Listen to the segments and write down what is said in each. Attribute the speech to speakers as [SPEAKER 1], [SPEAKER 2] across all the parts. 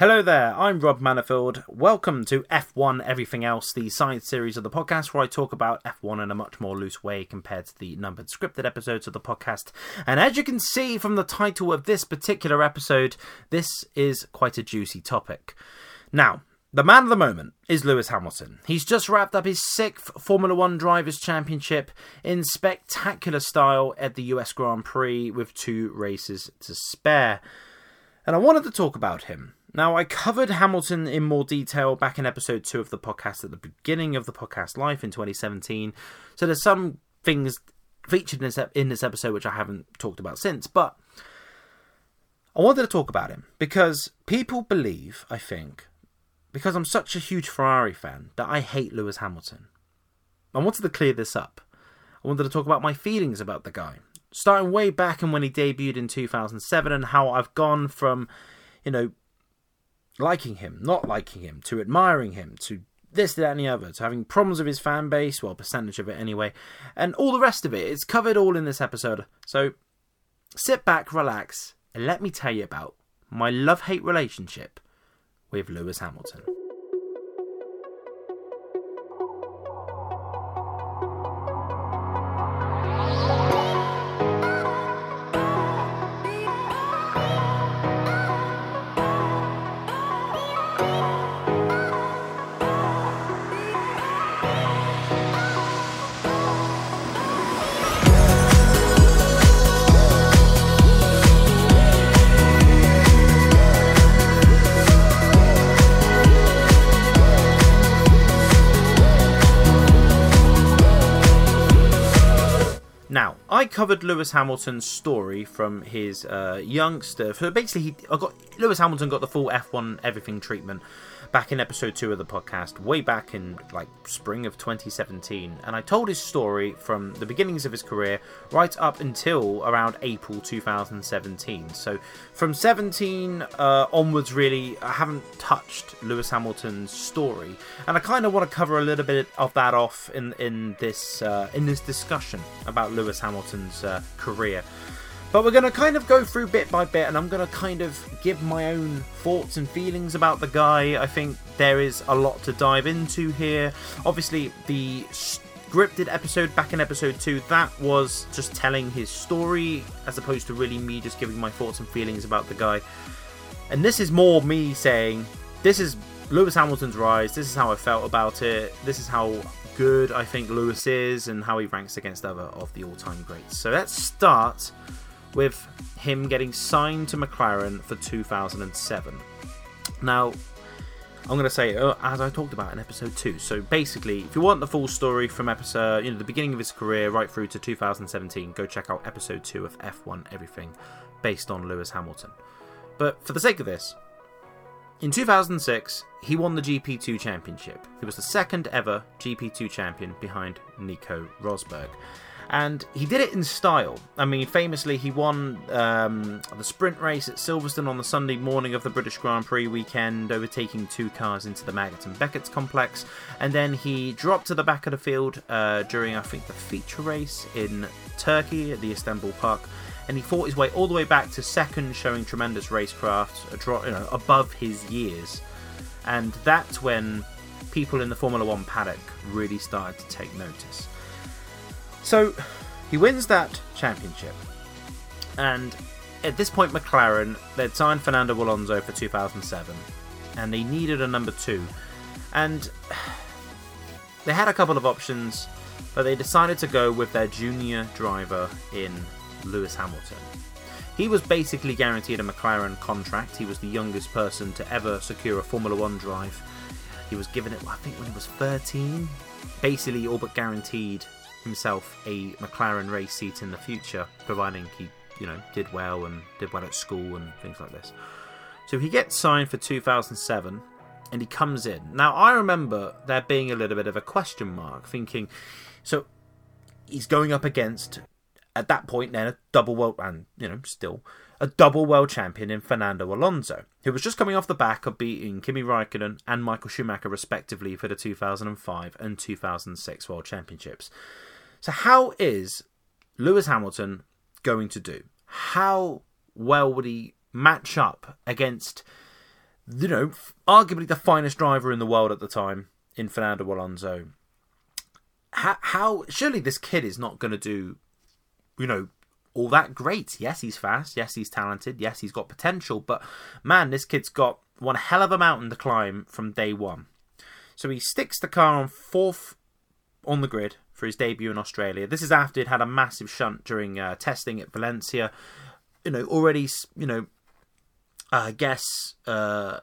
[SPEAKER 1] Hello there, I'm Rob Manifold. Welcome to F1 Everything Else, the science series of the podcast where I talk about F1 in a much more loose way compared to the numbered scripted episodes of the podcast. And as you can see from the title of this particular episode, this is quite a juicy topic. Now, the man of the moment is Lewis Hamilton. He's just wrapped up his sixth Formula One Drivers' Championship in spectacular style at the US Grand Prix with two races to spare. And I wanted to talk about him. Now, I covered Hamilton in more detail back in episode two of the podcast at the beginning of the podcast life in 2017. So there's some things featured in this, in this episode which I haven't talked about since. But I wanted to talk about him because people believe, I think, because I'm such a huge Ferrari fan, that I hate Lewis Hamilton. I wanted to clear this up. I wanted to talk about my feelings about the guy. Starting way back and when he debuted in 2007 and how I've gone from, you know, liking him, not liking him, to admiring him, to this, that, and the other, to having problems with his fan base, well, percentage of it anyway, and all the rest of it. It's covered all in this episode. So sit back, relax, and let me tell you about my love hate relationship with Lewis Hamilton. Now, I covered Lewis Hamilton's story from his uh, youngster. So basically, he, I got Lewis Hamilton got the full F1 everything treatment back in episode two of the podcast, way back in like spring of 2017, and I told his story from the beginnings of his career right up until around April 2017. So from 17 uh, onwards, really, I haven't touched Lewis Hamilton's story, and I kind of want to cover a little bit of that off in in this uh, in this discussion about Lewis Hamilton's uh, career. But we're going to kind of go through bit by bit, and I'm going to kind of give my own thoughts and feelings about the guy. I think there is a lot to dive into here. Obviously, the scripted episode back in episode 2 that was just telling his story as opposed to really me just giving my thoughts and feelings about the guy and this is more me saying this is lewis hamilton's rise this is how i felt about it this is how good i think lewis is and how he ranks against other of the all-time greats so let's start with him getting signed to McLaren for 2007. Now, I'm going to say uh, as I talked about in episode two. So basically, if you want the full story from episode, you know, the beginning of his career right through to 2017, go check out episode two of F1 Everything, based on Lewis Hamilton. But for the sake of this, in 2006, he won the GP2 championship. He was the second ever GP2 champion behind Nico Rosberg and he did it in style. I mean, famously, he won um, the sprint race at Silverstone on the Sunday morning of the British Grand Prix weekend, overtaking two cars into the Maggotts and Beckett's complex, and then he dropped to the back of the field uh, during, I think, the feature race in Turkey at the Istanbul Park. And he fought his way all the way back to second, showing tremendous racecraft, you know, above his years. And that's when people in the Formula One paddock really started to take notice. So he wins that championship, and at this point, McLaren they'd signed Fernando Alonso for 2007, and they needed a number two, and they had a couple of options, but they decided to go with their junior driver in Lewis Hamilton. He was basically guaranteed a McLaren contract. He was the youngest person to ever secure a Formula One drive. He was given it, I think, when he was 13. Basically, all but guaranteed himself a McLaren race seat in the future, providing he, you know, did well and did well at school and things like this. So he gets signed for 2007 and he comes in. Now I remember there being a little bit of a question mark, thinking, so he's going up against at that point then a double world and you know still a double world champion in Fernando Alonso, who was just coming off the back of beating Kimi Raikkonen and Michael Schumacher respectively for the 2005 and 2006 World Championships. So, how is Lewis Hamilton going to do? How well would he match up against you know, arguably the finest driver in the world at the time in Fernando Alonso. How, how surely this kid is not going to do, you know, all that great. Yes, he's fast. Yes, he's talented. Yes, he's got potential. But man, this kid's got one hell of a mountain to climb from day one. So he sticks the car on fourth on the grid for his debut in Australia. This is after he'd had a massive shunt during uh, testing at Valencia. You know, already, you know, I guess uh,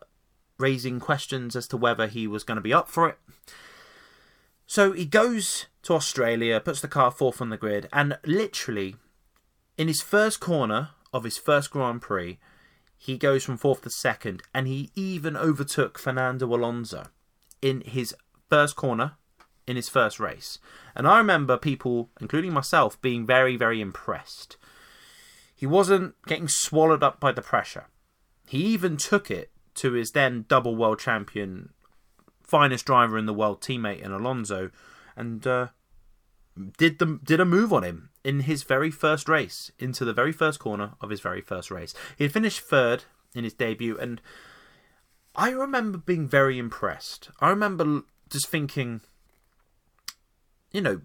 [SPEAKER 1] raising questions as to whether he was going to be up for it. So he goes to Australia, puts the car fourth on the grid, and literally in his first corner of his first Grand Prix, he goes from fourth to second, and he even overtook Fernando Alonso in his first corner in his first race. And I remember people, including myself, being very, very impressed. He wasn't getting swallowed up by the pressure. He even took it to his then double world champion, finest driver in the world teammate in Alonso, and uh, did the did a move on him in his very first race into the very first corner of his very first race. He had finished third in his debut, and I remember being very impressed. I remember just thinking, you know,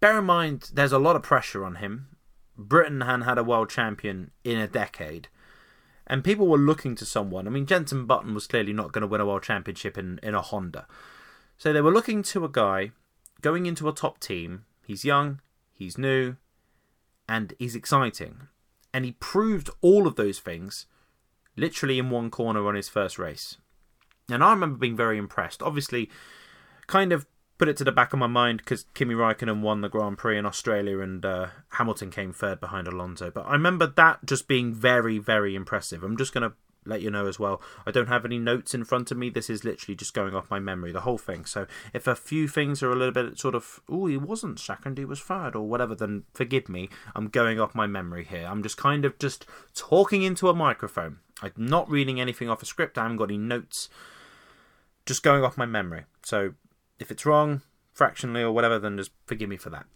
[SPEAKER 1] bear in mind there's a lot of pressure on him. Britain hadn't had a world champion in a decade and people were looking to someone. I mean, Jenson Button was clearly not going to win a world championship in, in a Honda. So they were looking to a guy going into a top team. He's young, he's new, and he's exciting. And he proved all of those things literally in one corner on his first race. And I remember being very impressed. Obviously, kind of put it to the back of my mind because Kimi Raikkonen won the Grand Prix in Australia and uh, Hamilton came third behind Alonso. But I remember that just being very, very impressive. I'm just going to let you know as well. I don't have any notes in front of me. This is literally just going off my memory, the whole thing. So if a few things are a little bit sort of, oh, he wasn't second, he was third, or whatever, then forgive me. I'm going off my memory here. I'm just kind of just talking into a microphone. I'm not reading anything off a script. I haven't got any notes. Just going off my memory. So if it's wrong, fractionally or whatever, then just forgive me for that.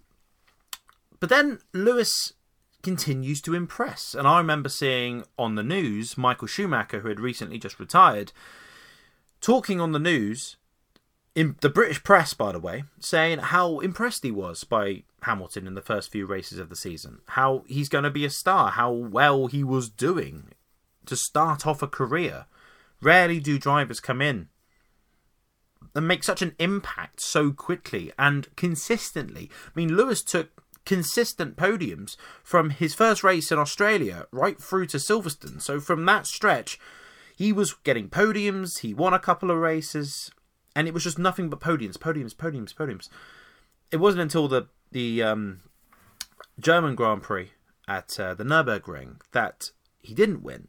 [SPEAKER 1] But then Lewis continues to impress. And I remember seeing on the news Michael Schumacher, who had recently just retired, talking on the news, in the British press, by the way, saying how impressed he was by Hamilton in the first few races of the season, how he's going to be a star, how well he was doing to start off a career. Rarely do drivers come in and make such an impact so quickly and consistently. I mean, Lewis took consistent podiums from his first race in Australia right through to Silverstone. So from that stretch, he was getting podiums, he won a couple of races, and it was just nothing but podiums, podiums, podiums, podiums. It wasn't until the the um, German Grand Prix at uh, the Nurburgring that he didn't win,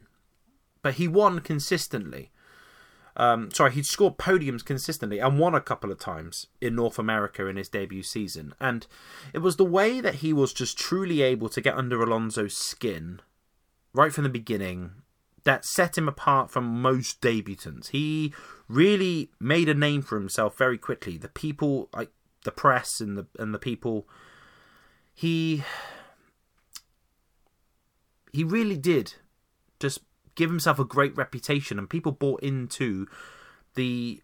[SPEAKER 1] but he won consistently. Um, sorry, he'd scored podiums consistently and won a couple of times in North America in his debut season. And it was the way that he was just truly able to get under Alonso's skin right from the beginning that set him apart from most debutants. He really made a name for himself very quickly. The people, like the press and the and the people, he he really did just give himself a great reputation, and people bought into the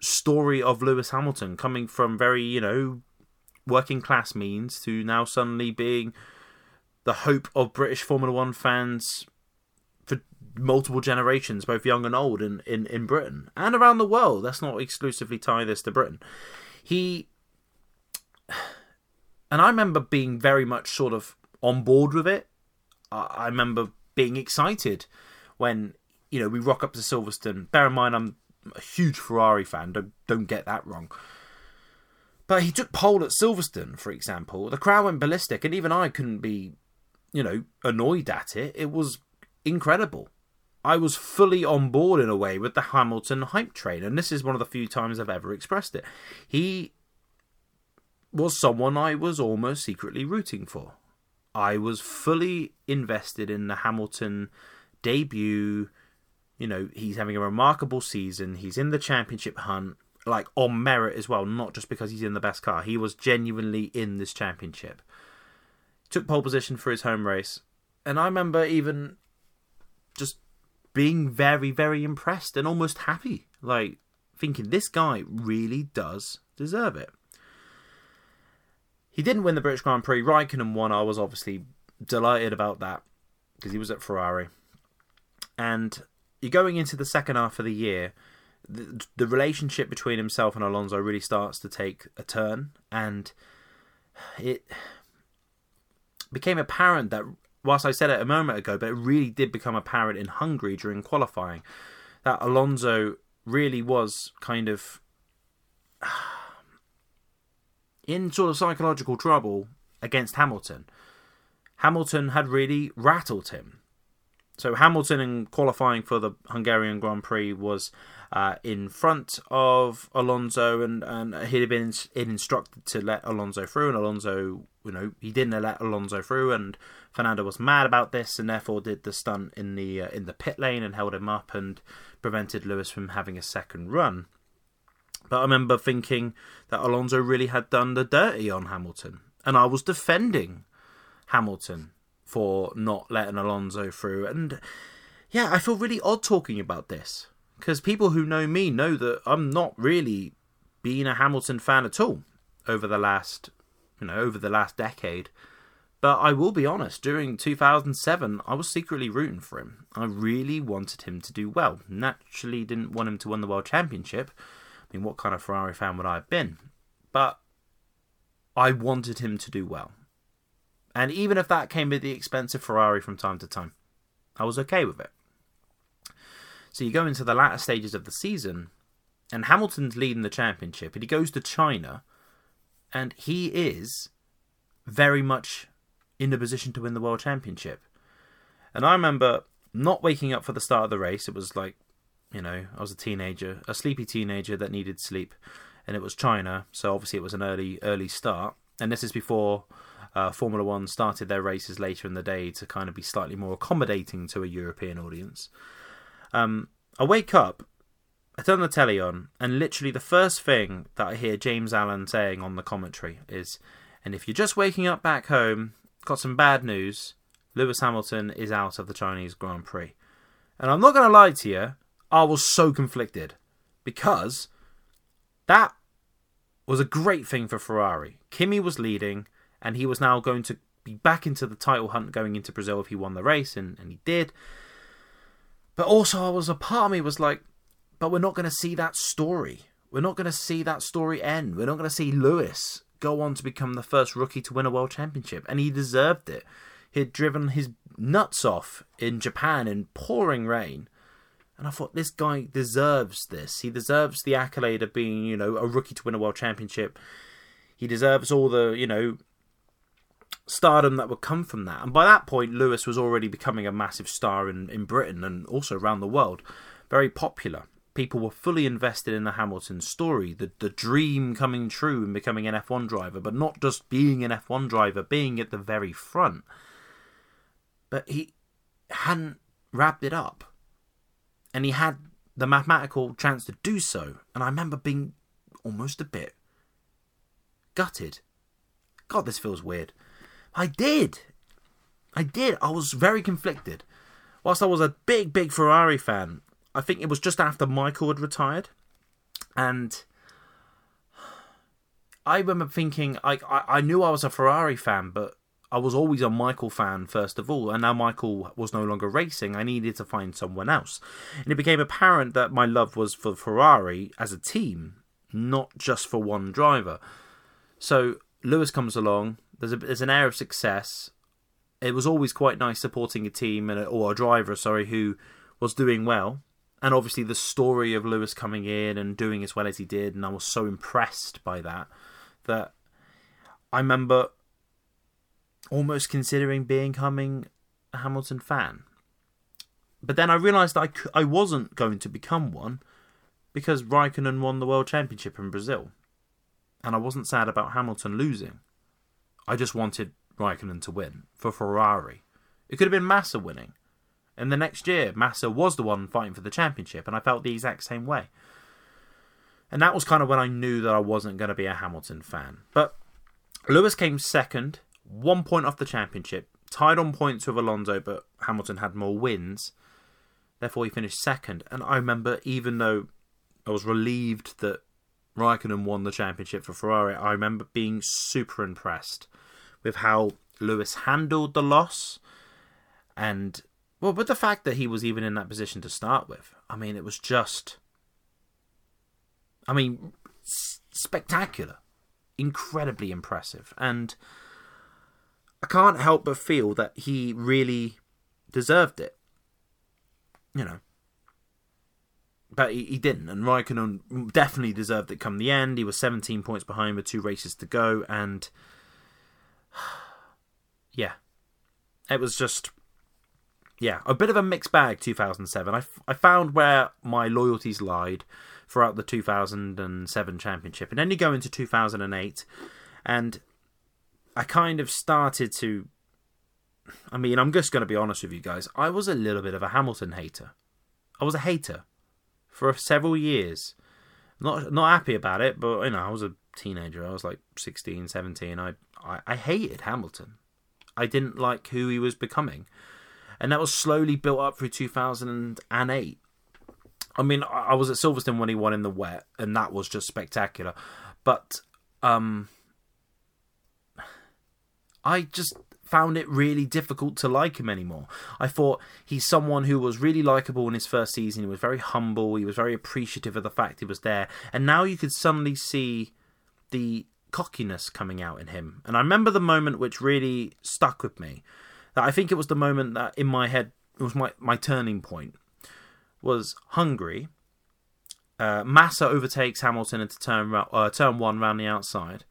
[SPEAKER 1] story of Lewis Hamilton coming from very, you know, working class means to now suddenly being the hope of British Formula One fans for multiple generations, both young and old, in, in, in Britain and around the world. Let's not exclusively tie this to Britain. He. And I remember being very much sort of on board with it. I remember being excited when you know we rock up to Silverstone. Bear in mind, I'm a huge Ferrari fan. Don't don't get that wrong. But he took pole at Silverstone, for example. The crowd went ballistic, and even I couldn't be, you know, annoyed at it. It was incredible. I was fully on board in a way with the Hamilton hype train, and this is one of the few times I've ever expressed it. He was someone I was almost secretly rooting for. I was fully invested in the Hamilton debut. You know, he's having a remarkable season. He's in the championship hunt, like on merit as well, not just because he's in the best car. He was genuinely in this championship. Took pole position for his home race. And I remember even just being very, very impressed and almost happy. Like, thinking this guy really does deserve it. He didn't win the British Grand Prix. Raikkonen won. I was obviously delighted about that because he was at Ferrari. And you're going into the second half of the year, the, the relationship between himself and Alonso really starts to take a turn, and it became apparent that whilst I said it a moment ago, but it really did become apparent in Hungary during qualifying that Alonso really was kind of in sort of psychological trouble against Hamilton. Hamilton had really rattled him. So Hamilton in qualifying for the Hungarian Grand Prix was uh, in front of Alonso, and, and he'd been instructed to let Alonso through, and Alonso, you know, he didn't let Alonso through, and Fernando was mad about this, and therefore did the stunt in the uh, in the pit lane and held him up and prevented Lewis from having a second run. But I remember thinking that Alonso really had done the dirty on Hamilton, and I was defending Hamilton for not letting Alonso through. And yeah, I feel really odd talking about this because people who know me know that I'm not really being a Hamilton fan at all over the last, you know, over the last decade. But I will be honest, during 2007, I was secretly rooting for him. I really wanted him to do well. Naturally, didn't want him to win the World Championship. I mean, what kind of Ferrari fan would I have been? But I wanted him to do well. And even if that came at the expense of Ferrari from time to time, I was okay with it. So you go into the latter stages of the season, and Hamilton's leading the championship, and he goes to China, and he is very much in the position to win the world championship. And I remember not waking up for the start of the race. It was like, you know, I was a teenager, a sleepy teenager that needed sleep, and it was China, so obviously it was an early early start. And this is before uh, Formula One started their races later in the day to kind of be slightly more accommodating to a European audience. Um, I wake up, I turn the telly on, and literally the first thing that I hear James Allen saying on the commentary is, "And if you're just waking up back home, got some bad news. Lewis Hamilton is out of the Chinese Grand Prix." And I'm not going to lie to you, I was so conflicted because that was a great thing for Ferrari. Kimi was leading, and he was now going to be back into the title hunt going into Brazil if he won the race, and, and he did. But also, I was a part of me was like, but we're not going to see that story. We're not going to see that story end. We're not going to see Lewis go on to become the first rookie to win a world championship, and he deserved it. He had driven his nuts off in Japan in pouring rain. And I thought this guy deserves this. He deserves the accolade of being, you know, a rookie to win a world championship. He deserves all the, you know, stardom that would come from that. And by that point, Lewis was already becoming a massive star in, in Britain and also around the world. Very popular. People were fully invested in the Hamilton story, the, the dream coming true and becoming an F1 driver, but not just being an F1 driver, being at the very front. But he hadn't wrapped it up. And he had the mathematical chance to do so. And I remember being almost a bit gutted. God, this feels weird. I did. I did. I was very conflicted. Whilst I was a big, big Ferrari fan, I think it was just after Michael had retired. And I remember thinking, I, I, I knew I was a Ferrari fan, but I was always a Michael fan first of all, and now Michael was no longer racing. I needed to find someone else, and it became apparent that my love was for Ferrari as a team, not just for one driver. So Lewis comes along, there's a there's an air of success. It was always quite nice supporting a team and a, or a driver, sorry, who was doing well. And obviously the story of Lewis coming in and doing as well as he did, and I was so impressed by that that I remember almost considering becoming a Hamilton fan. But then I realised I, I wasn't going to become one because Raikkonen won the World Championship in Brazil. And I wasn't sad about Hamilton losing. I just wanted Raikkonen to win for Ferrari. It could have been Massa winning. And the next year, Massa was the one fighting for the championship, and I felt the exact same way. And that was kind of when I knew that I wasn't going to be a Hamilton fan. But Lewis came second, one point off the championship, tied on points with Alonso, but Hamilton had more wins. Therefore, he finished second. And I remember, even though I was relieved that Raikkonen won the championship for Ferrari, I remember being super impressed with how Lewis handled the loss and well, with the fact that he was even in that position to start with. I mean, it was just I mean, spectacular. Incredibly impressive. And I can't help but feel that he really deserved it. You know. But he, he didn't, and Raikkonen definitely deserved it come the end. He was 17 points behind with two races to go, and yeah, it was just yeah a bit of a mixed bag. 2007. I, I found where my loyalties lied throughout the 2007 championship, and then you go into 2008, and I kind of started to. I mean, I'm just going to be honest with you guys. I was a little bit of a Hamilton hater. I was a hater for several years. Not not happy about it, but you know, I was a teenager. I was like 16, 17. I, I, I hated Hamilton. I didn't like who he was becoming. And that was slowly built up through 2008. I mean, I was at Silverstone when he won in the wet, and that was just spectacular. But um, I just found it really difficult to like him anymore. I thought he's someone who was really likable in his first season. He was very humble. He was very appreciative of the fact he was there. And now you could suddenly see the cockiness coming out in him. And I remember the moment which really stuck with me. That I think it was the moment that in my head it was my, my turning point. Was Hungary. Uh, Massa overtakes Hamilton into turn uh, turn one round the outside.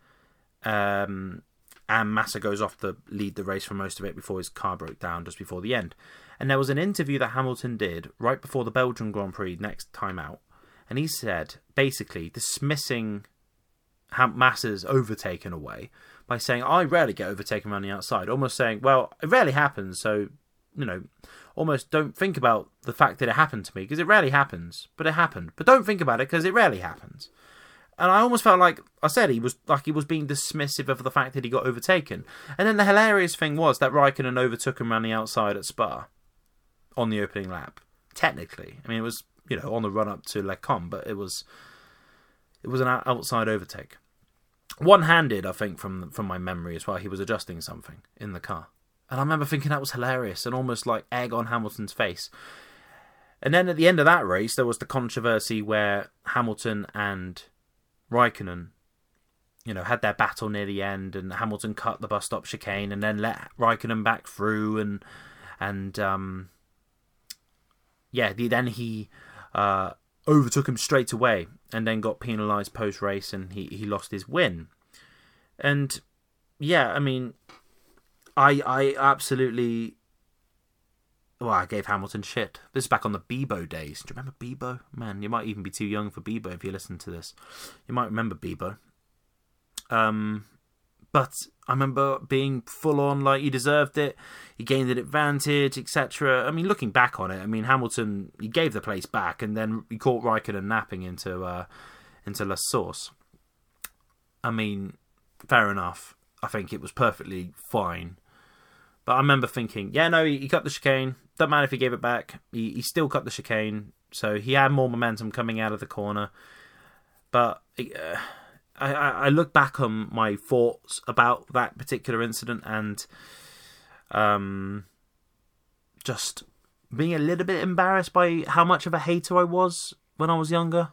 [SPEAKER 1] Um, and Massa goes off to lead the race for most of it before his car broke down just before the end. And there was an interview that Hamilton did right before the Belgian Grand Prix next time out, and he said basically dismissing Massa's overtaken away by saying, I rarely get overtaken around the outside, almost saying, well, it rarely happens, so, you know, almost don't think about the fact that it happened to me, because it rarely happens, but it happened. But don't think about it, because it rarely happens. And I almost felt like I said he was like he was being dismissive of the fact that he got overtaken. And then the hilarious thing was that Raikkonen overtook him around the outside at Spa on the opening lap. Technically, I mean it was you know on the run up to Les Combes, but it was it was an outside overtake. One handed, I think, from from my memory as well. He was adjusting something in the car, and I remember thinking that was hilarious and almost like egg on Hamilton's face. And then at the end of that race, there was the controversy where Hamilton and Raikkonen, you know, had their battle near the end, and Hamilton cut the bus stop chicane and then let Raikkonen back through, and and um, yeah, then he uh, overtook him straight away, and then got penalised post race, and he he lost his win, and yeah, I mean, I I absolutely well, I gave Hamilton shit. This is back on the Bebo days. Do you remember Bebo? Man, you might even be too young for Bebo if you listen to this. You might remember Bebo. Um, but I remember being full on like he deserved it. He gained an advantage, etc. I mean, looking back on it, I mean Hamilton he gave the place back, and then he caught Raikkonen napping into uh, into La Source. I mean, fair enough. I think it was perfectly fine. But I remember thinking, yeah, no, he, he cut the chicane. Doesn't matter if he gave it back. He, he still cut the chicane, so he had more momentum coming out of the corner. But uh, I, I look back on my thoughts about that particular incident and um, just being a little bit embarrassed by how much of a hater I was when I was younger,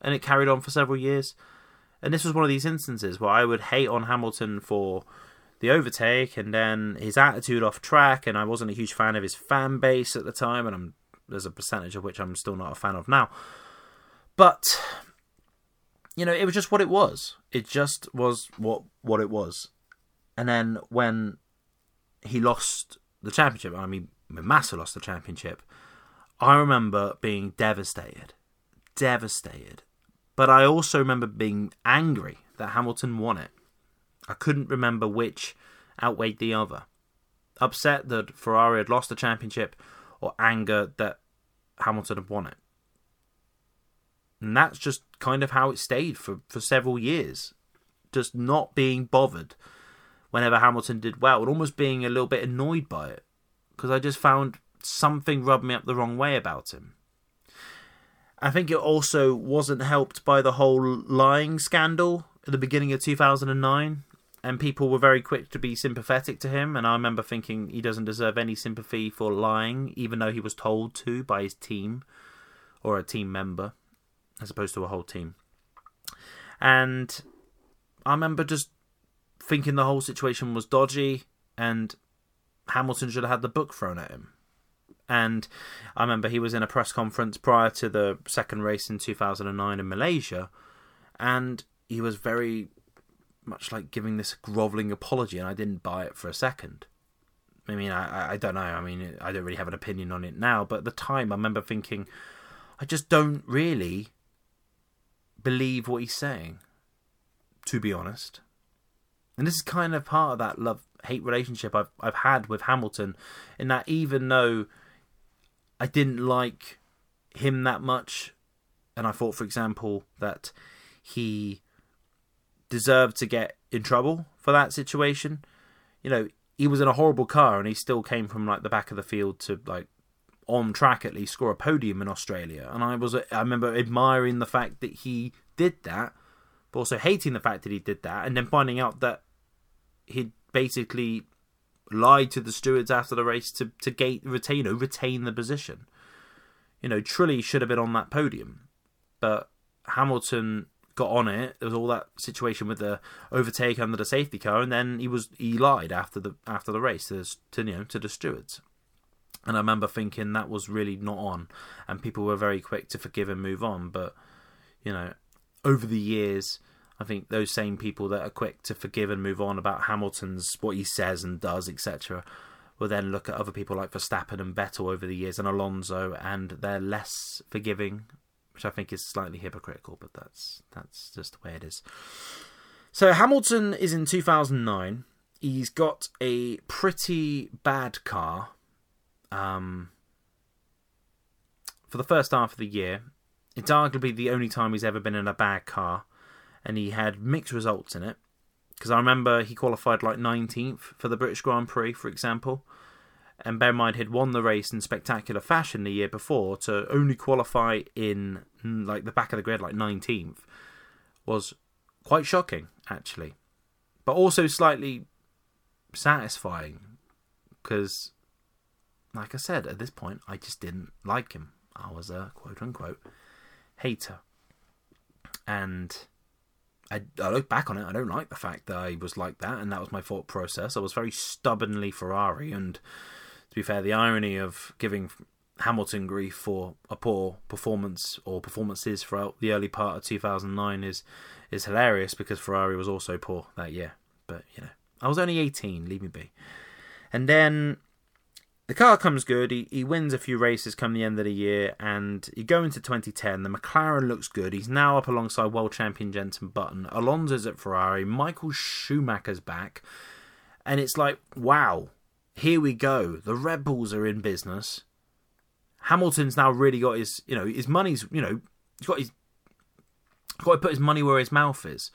[SPEAKER 1] and it carried on for several years. And this was one of these instances where I would hate on Hamilton for the overtake and then his attitude off track. And I wasn't a huge fan of his fan base at the time, and I'm, there's a percentage of which I'm still not a fan of now. But you know, it was just what it was. It just was what what it was. And then when he lost the championship, I mean, when Massa lost the championship, I remember being devastated, devastated. But I also remember being angry that Hamilton won it. I couldn't remember which outweighed the other. Upset that Ferrari had lost the championship, or anger that Hamilton had won it. And that's just kind of how it stayed for, for several years. Just not being bothered whenever Hamilton did well, and almost being a little bit annoyed by it. Because I just found something rubbed me up the wrong way about him. I think it also wasn't helped by the whole lying scandal at the beginning of 2009 and people were very quick to be sympathetic to him and I remember thinking he doesn't deserve any sympathy for lying even though he was told to by his team or a team member as opposed to a whole team. And I remember just thinking the whole situation was dodgy and Hamilton should have had the book thrown at him. And I remember he was in a press conference prior to the second race in 2009 in Malaysia, and he was very much like giving this grovelling apology, and I didn't buy it for a second. I mean, I, I don't know. I mean, I don't really have an opinion on it now, but at the time, I remember thinking, I just don't really believe what he's saying, to be honest. And this is kind of part of that love hate relationship I've I've had with Hamilton, in that even though I didn't like him that much, and I thought, for example, that he deserved to get in trouble for that situation. You know, he was in a horrible car and he still came from like the back of the field to like on track at least score a podium in Australia. And I was I remember admiring the fact that he did that, but also hating the fact that he did that, and then finding out that he'd basically lied to the stewards after the race to to gate retain retain the position. You know, Trulli should have been on that podium, but Hamilton got on it. There was all that situation with the overtake under the safety car, and then he was he lied after the after the race to, to you know to the stewards. And I remember thinking that was really not on, and people were very quick to forgive and move on. But you know, over the years, I think those same people that are quick to forgive and move on about Hamilton's what he says and does, etc., will then look at other people like Verstappen and Vettel over the years and Alonso, and they're less forgiving, which I think is slightly hypocritical, but that's that's just the way it is. So Hamilton is in 2009. He's got a pretty bad car. Um, for the first half of the year, it's arguably the only time he's ever been in a bad car and he had mixed results in it. Because I remember he qualified like 19th for the British Grand Prix, for example. And bear in mind, he'd won the race in spectacular fashion the year before to only qualify in like the back of the grid, like 19th, was quite shocking, actually. But also slightly satisfying because, like I said, at this point, I just didn't like him. I was a quote unquote hater. And I, I look back on it, I don't like the fact that I was like that, and that was my thought process. I was very stubbornly Ferrari, and to be fair, the irony of giving Hamilton grief for a poor performance or performances throughout the early part of 2009 is is hilarious because Ferrari was also poor that year. But you know, I was only 18, leave me be. And then the car comes good. He, he wins a few races come the end of the year, and you go into 2010. The McLaren looks good. He's now up alongside world champion Jenson Button. Alonso's at Ferrari. Michael Schumacher's back, and it's like, wow, here we go. The Red Bulls are in business. Hamilton's now really got his, you know, his money's, you know, he's got his, got to put his money where his mouth is.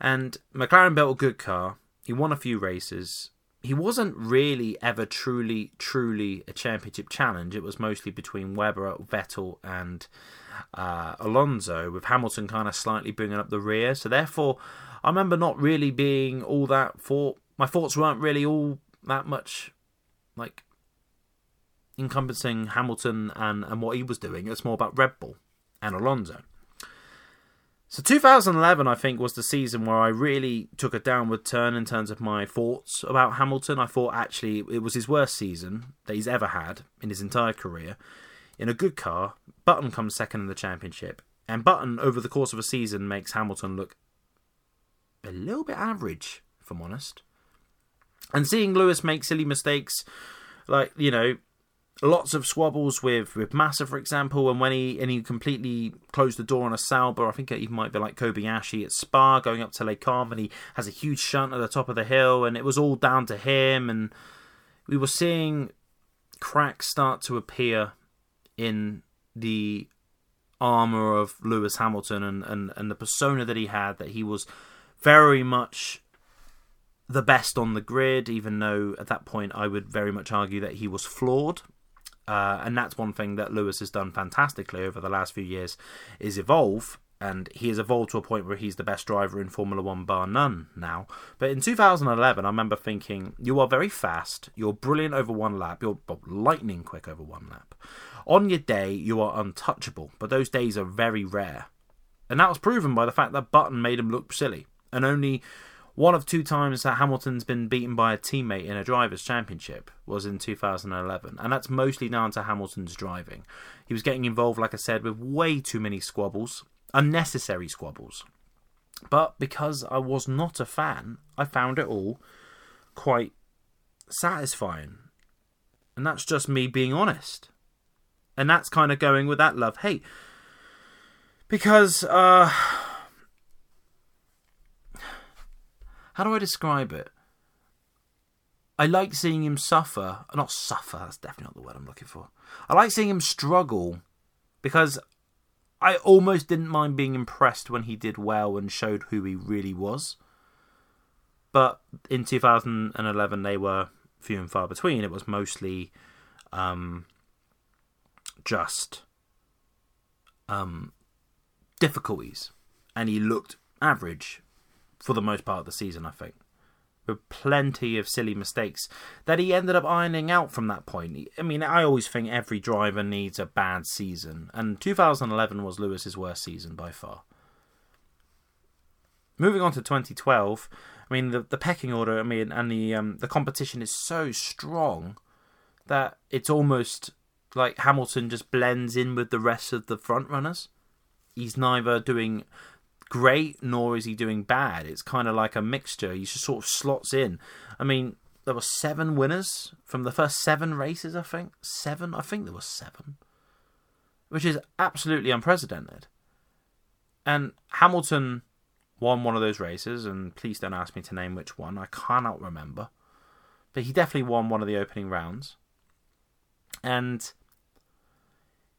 [SPEAKER 1] And McLaren built a good car. He won a few races he wasn't really ever truly, truly a championship challenge. It was mostly between Webber, Vettel, and uh, Alonso, with Hamilton kind of slightly bringing up the rear. So therefore, I remember not really being all that for my thoughts weren't really all that much like encompassing Hamilton and, and what he was doing. It's more about Red Bull and Alonso. So 2011, I think, was the season where I really took a downward turn in terms of my thoughts about Hamilton. I thought actually it was his worst season that he's ever had in his entire career. In a good car, Button comes second in the championship, and Button, over the course of a season, makes Hamilton look a little bit average, if I'm honest. And seeing Lewis make silly mistakes, like, you know, lots of squabbles with with Massa, for example, and when he and he completely closed the door on a Sauber. I think it even might be like Kobayashi at Spa going up to Les Combes, and he has a huge shunt at the top of the hill, and it was all down to him. And we were seeing cracks start to appear in the armor of Lewis Hamilton and, and, and the persona that he had, that he was very much the best on the grid, even though at that point I would very much argue that he was flawed Uh, and that's one thing that Lewis has done fantastically over the last few years is evolve and he has evolved to a point where he's the best driver in Formula One, bar none now. But in 2011, I remember thinking, you are very fast, you're brilliant over one lap, you're lightning quick over one lap. On your day, you are untouchable, but those days are very rare. And that was proven by the fact that Button made him look silly, and only one of two times that Hamilton's been beaten by a teammate in a drivers' championship was in 2011, and that's mostly down to Hamilton's driving. He was getting involved, like I said, with way too many squabbles, unnecessary squabbles. But because I was not a fan, I found it all quite satisfying. And that's just me being honest. And that's kind of going with that love hate. Because, uh. How do I describe it? I like seeing him suffer. Not suffer, that's definitely not the word I'm looking for. I like seeing him struggle because I almost didn't mind being impressed when he did well and showed who he really was. But in 2011, they were few and far between. It was mostly um, just um, difficulties, and he looked average for the most part of the season. I think with plenty of silly mistakes that he ended up ironing out from that point. I mean, I always think every driver needs a bad season, and 2011 was Lewis's worst season by far. Moving on to 2012, I mean the the pecking order, I mean, and the um, the competition is so strong that it's almost like Hamilton just blends in with the rest of the front runners. He's neither doing great nor is he doing bad. It's kind of like a mixture. He just sort of slots in. I mean, there were seven winners from the first seven races, I think. Seven? I think there were seven. Which is absolutely unprecedented. And Hamilton won one of those races, and please don't ask me to name which one. I cannot remember. But he definitely won one of the opening rounds. And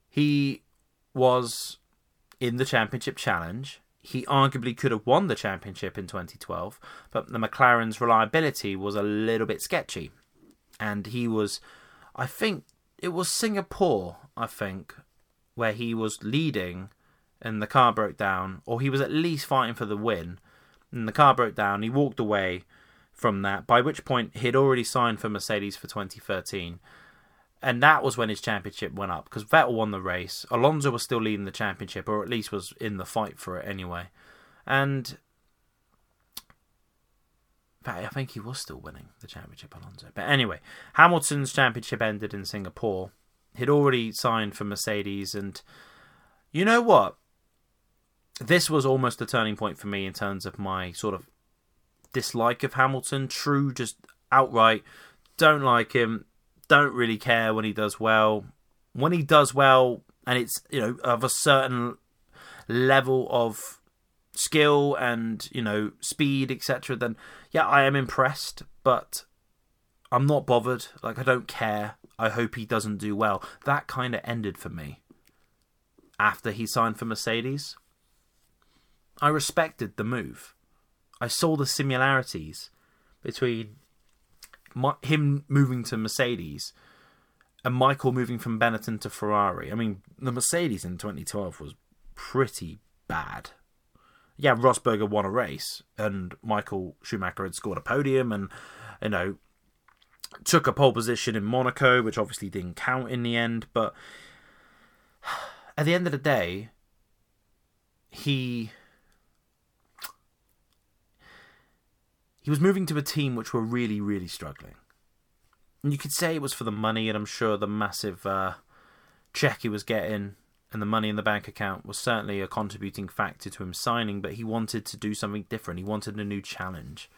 [SPEAKER 1] he was in the championship challenge he arguably could have won the championship in 2012, but the McLaren's reliability was a little bit sketchy. And he was, I think, it was Singapore, I think, where he was leading and the car broke down, or he was at least fighting for the win. And the car broke down, he walked away from that, by which point he'd already signed for Mercedes for 2013 and that was when his championship went up because Vettel won the race. Alonso was still leading the championship, or at least was in the fight for it anyway. And I think he was still winning the championship, Alonso. But anyway, Hamilton's championship ended in Singapore. He'd already signed for Mercedes, and you know what? This was almost a turning point for me in terms of my sort of dislike of Hamilton. True, just outright don't like him don't really care when he does well. When he does well, and it's you know of a certain level of skill and you know speed, etc., then yeah, I am impressed. But I'm not bothered. Like I don't care. I hope he doesn't do well. That kind of ended for me after he signed for Mercedes. I respected the move. I saw the similarities between him moving to Mercedes and Michael moving from Benetton to Ferrari. I mean, the Mercedes in 2012 was pretty bad. Yeah, Rosberg won a race, and Michael Schumacher had scored a podium, and you know took a pole position in Monaco, which obviously didn't count in the end. But at the end of the day, he he was moving to a team which were really, really struggling. And you could say it was for the money, and I'm sure the massive uh, check he was getting and the money in the bank account was certainly a contributing factor to him signing, but he wanted to do something different. He wanted a new challenge.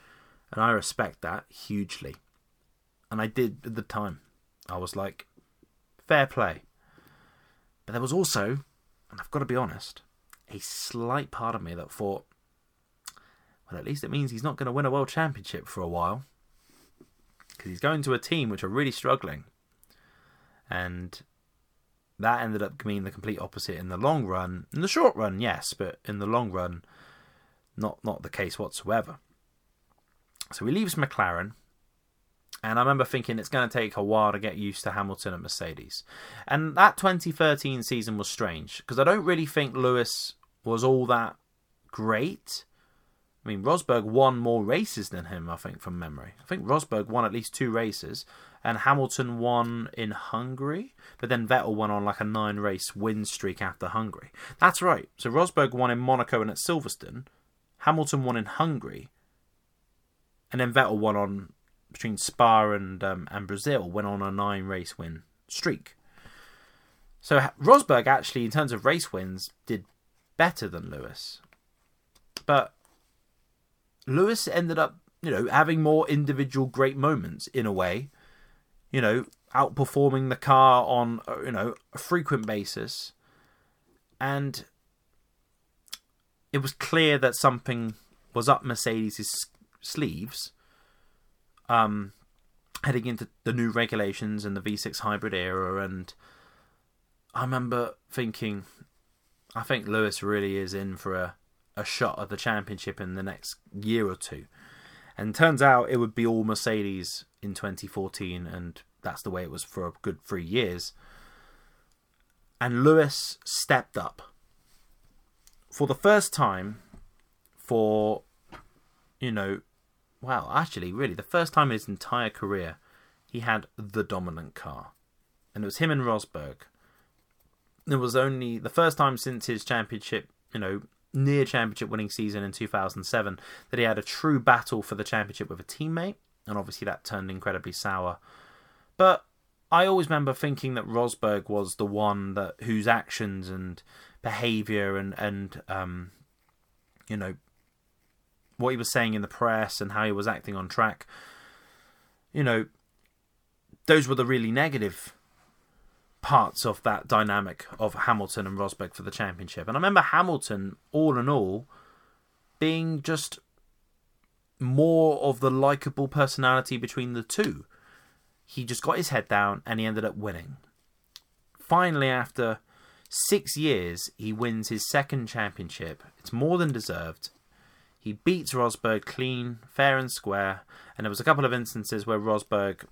[SPEAKER 1] And I respect that hugely. And I did at the time. I was like, fair play. But there was also, and I've got to be honest, a slight part of me that thought, well, at least it means he's not going to win a world championship for a while. Because he's going to a team which are really struggling. And that ended up being the complete opposite in the long run. In the short run, yes, but in the long run, not not the case whatsoever. So he leaves McLaren, And I remember thinking it's going to take a while to get used to Hamilton at Mercedes. And that 2013 season was strange because I don't really think Lewis was all that great. I mean, Rosberg won more races than him, I think, from memory. I think Rosberg won at least two races, and Hamilton won in Hungary, but then Vettel won on like a nine race win streak after Hungary. That's right. So Rosberg won in Monaco and at Silverstone, Hamilton won in Hungary, and then Vettel won on between Spa and um, and Brazil, went on a nine race win streak. So Rosberg actually, in terms of race wins, did better than Lewis, but Lewis ended up, you know, having more individual great moments in a way, you know, outperforming the car on, you know, a frequent basis. And it was clear that something was up Mercedes' sleeves um, heading into the new regulations and the V6 hybrid era. And I remember thinking, I think Lewis really is in for a a shot at the championship in the next year or two. And turns out it would be all Mercedes in 2014, and that's the way it was for a good three years. And Lewis stepped up for the first time for, you know, well, actually, really, the first time in his entire career, he had the dominant car. And it was him and Rosberg. It was only the first time since his championship, you know, near championship winning season in 2007 that he had a true battle for the championship with a teammate, and obviously that turned incredibly sour. But I always remember thinking that Rosberg was the one that whose actions and behavior and and um, you know what he was saying in the press and how he was acting on track, you know, those were the really negative parts of that dynamic of Hamilton and Rosberg for the championship. And I remember Hamilton, all in all, being just more of the likable personality between the two. He just got his head down and he ended up winning. Finally, after six years, he wins his second championship. It's more than deserved. He beats Rosberg clean, fair and square, and there was a couple of instances where Rosberg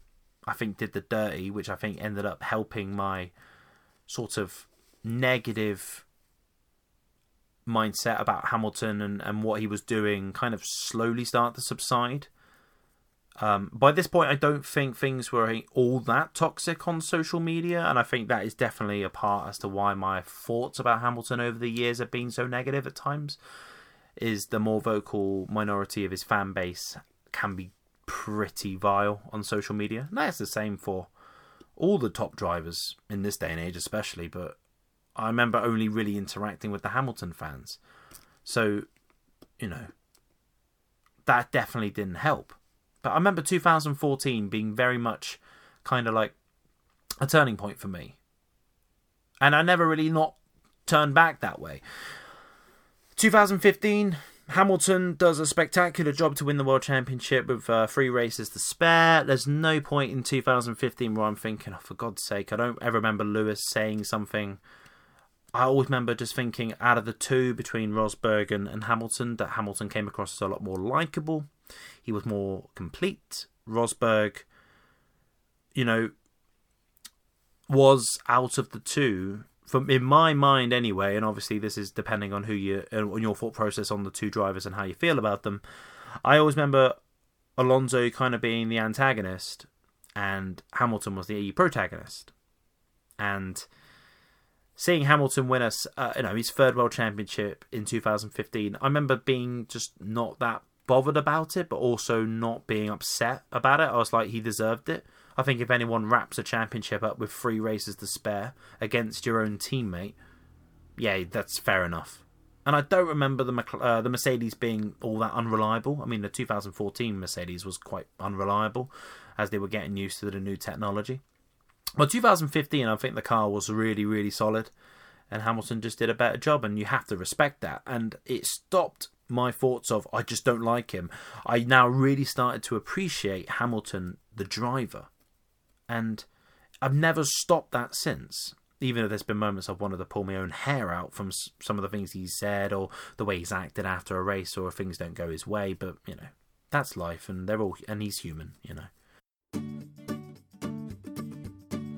[SPEAKER 1] I think did the dirty, which I think ended up helping my sort of negative mindset about Hamilton and, and what he was doing kind of slowly start to subside. Um, by this point, I don't think things were all that toxic on social media, and I think that is definitely a part as to why my thoughts about Hamilton over the years have been so negative at times. Is the more vocal minority of his fan base can be pretty vile on social media. And that's the same for all the top drivers in this day and age, especially. But I remember only really interacting with the Hamilton fans. So, you know, that definitely didn't help. But I remember 2014 being very much kind of like a turning point for me. And I never really not turned back that way. 2015, Hamilton does a spectacular job to win the World Championship with uh, three races to spare. There's no point in 2015 where I'm thinking, oh, for God's sake, I don't ever remember Lewis saying something. I always remember just thinking, out of the two between Rosberg and, and Hamilton, that Hamilton came across as a lot more likable. He was more complete. Rosberg, you know, was out of the two from in my mind anyway, and obviously this is depending on who you on your thought process on the two drivers and how you feel about them. I always remember Alonso kind of being the antagonist, and Hamilton was the protagonist, and seeing Hamilton win us, uh, you know, his third world championship in 2015. I remember being just not that bothered about it, but also not being upset about it. I was like, he deserved it. I think if anyone wraps a championship up with three races to spare against your own teammate, yeah, that's fair enough. And I don't remember the uh, the Mercedes being all that unreliable. I mean, the 2014 Mercedes was quite unreliable as they were getting used to the new technology. Well, 2015, I think the car was really, really solid, and Hamilton just did a better job, and you have to respect that. And it stopped my thoughts of I just don't like him. I now really started to appreciate Hamilton, the driver, and I've never stopped that since. Even though there's been moments I've wanted to pull my own hair out from some of the things he's said or the way he's acted after a race or if things don't go his way, but you know that's life, and they're all and he's human, you know.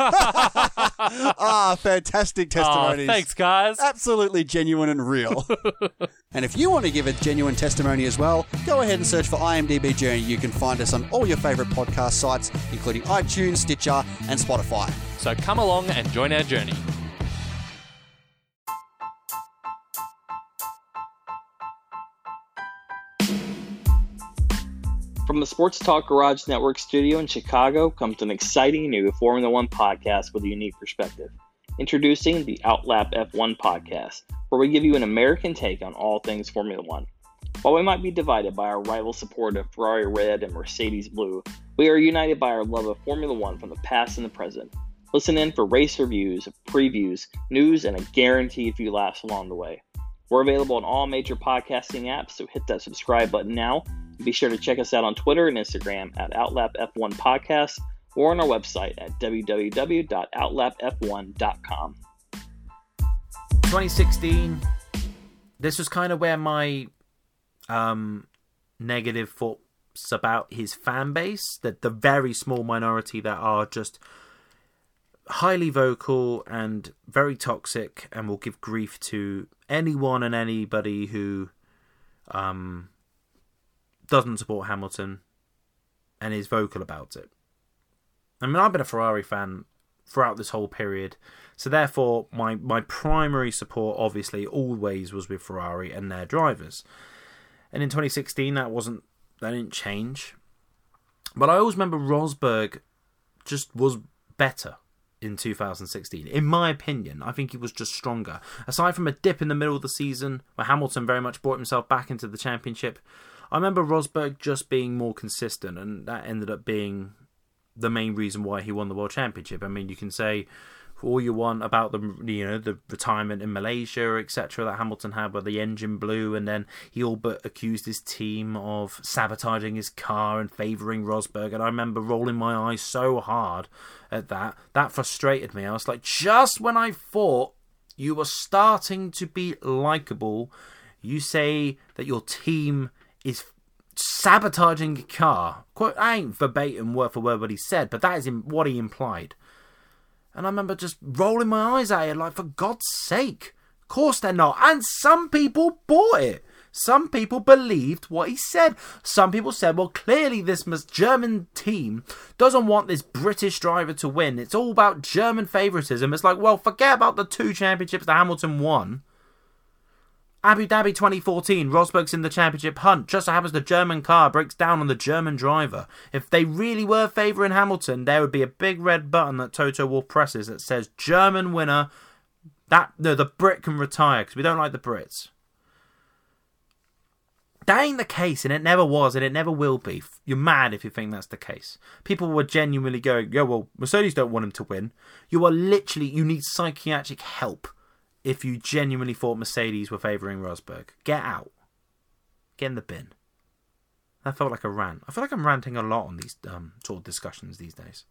[SPEAKER 2] ah, fantastic
[SPEAKER 3] Oh,
[SPEAKER 2] testimonies.
[SPEAKER 3] thanks, guys.
[SPEAKER 2] absolutely genuine and real. and if you want to give a genuine testimony as well, go ahead and search for IMDb Journey. You can find us on all your favorite podcast sites, including iTunes, Stitcher, and Spotify.
[SPEAKER 3] So come along and join our journey.
[SPEAKER 4] From the Sports Talk Garage Network studio in Chicago comes an exciting new Formula One podcast with a unique perspective. Introducing the Outlap F1 podcast, where we give you an American take on all things Formula One. While we might be divided by our rival support of Ferrari Red and Mercedes Blue, we are united by our love of Formula One from the past and the present. Listen in for race reviews, previews, news, and a guaranteed few laughs along the way. We're available on all major podcasting apps, so hit that subscribe button now. Be sure to check us out on Twitter and Instagram at OutlapF1 Podcast or on our website at www.outlapf1.com.
[SPEAKER 1] 2016 this was kind of where my um negative thoughts about his fan base that the very small minority that are just highly vocal and very toxic and will give grief to anyone and anybody who um doesn't support Hamilton and is vocal about it. I mean I've been a Ferrari fan throughout this whole period. So therefore, my my primary support obviously always was with Ferrari and their drivers. And in 2016, that wasn't that didn't change. But I always remember Rosberg just was better in 2016. In my opinion, I think he was just stronger. Aside from a dip in the middle of the season where Hamilton very much brought himself back into the championship, I remember Rosberg just being more consistent, and that ended up being the main reason why he won the world championship. I mean, you can say all you want about the you know the retirement in Malaysia, etc. That Hamilton had, where the engine blew, and then he all but accused his team of sabotaging his car and favouring Rosberg. And I remember rolling my eyes so hard at that. That frustrated me. I was like, just when I thought you were starting to be likable, you say that your team is sabotaging a car. Quote, I ain't verbatim word for word what he said, but that is what he implied. And I remember just rolling my eyes at it, like, for God's sake. Of course they're not. And some people bought it. Some people believed what he said. Some people said, well, clearly this German team doesn't want this British driver to win. It's all about German favouritism. It's like, well, forget about the two championships that Hamilton won. Abu Dhabi 2014, Rosberg's in the championship hunt. Just so happens the German car breaks down on the German driver. If they really were favouring Hamilton, there would be a big red button that Toto Wolff presses that says German winner. That no, the Brit can retire because we don't like the Brits. That ain't the case, and it never was, and it never will be. You're mad if you think that's the case. People were genuinely going, "Yo, well, Mercedes don't want him to win." You are literally, you need psychiatric help if you genuinely thought Mercedes were favouring Rosberg. Get out. Get in the bin. That felt like a rant. I feel like I'm ranting a lot on these um, sort of discussions these days.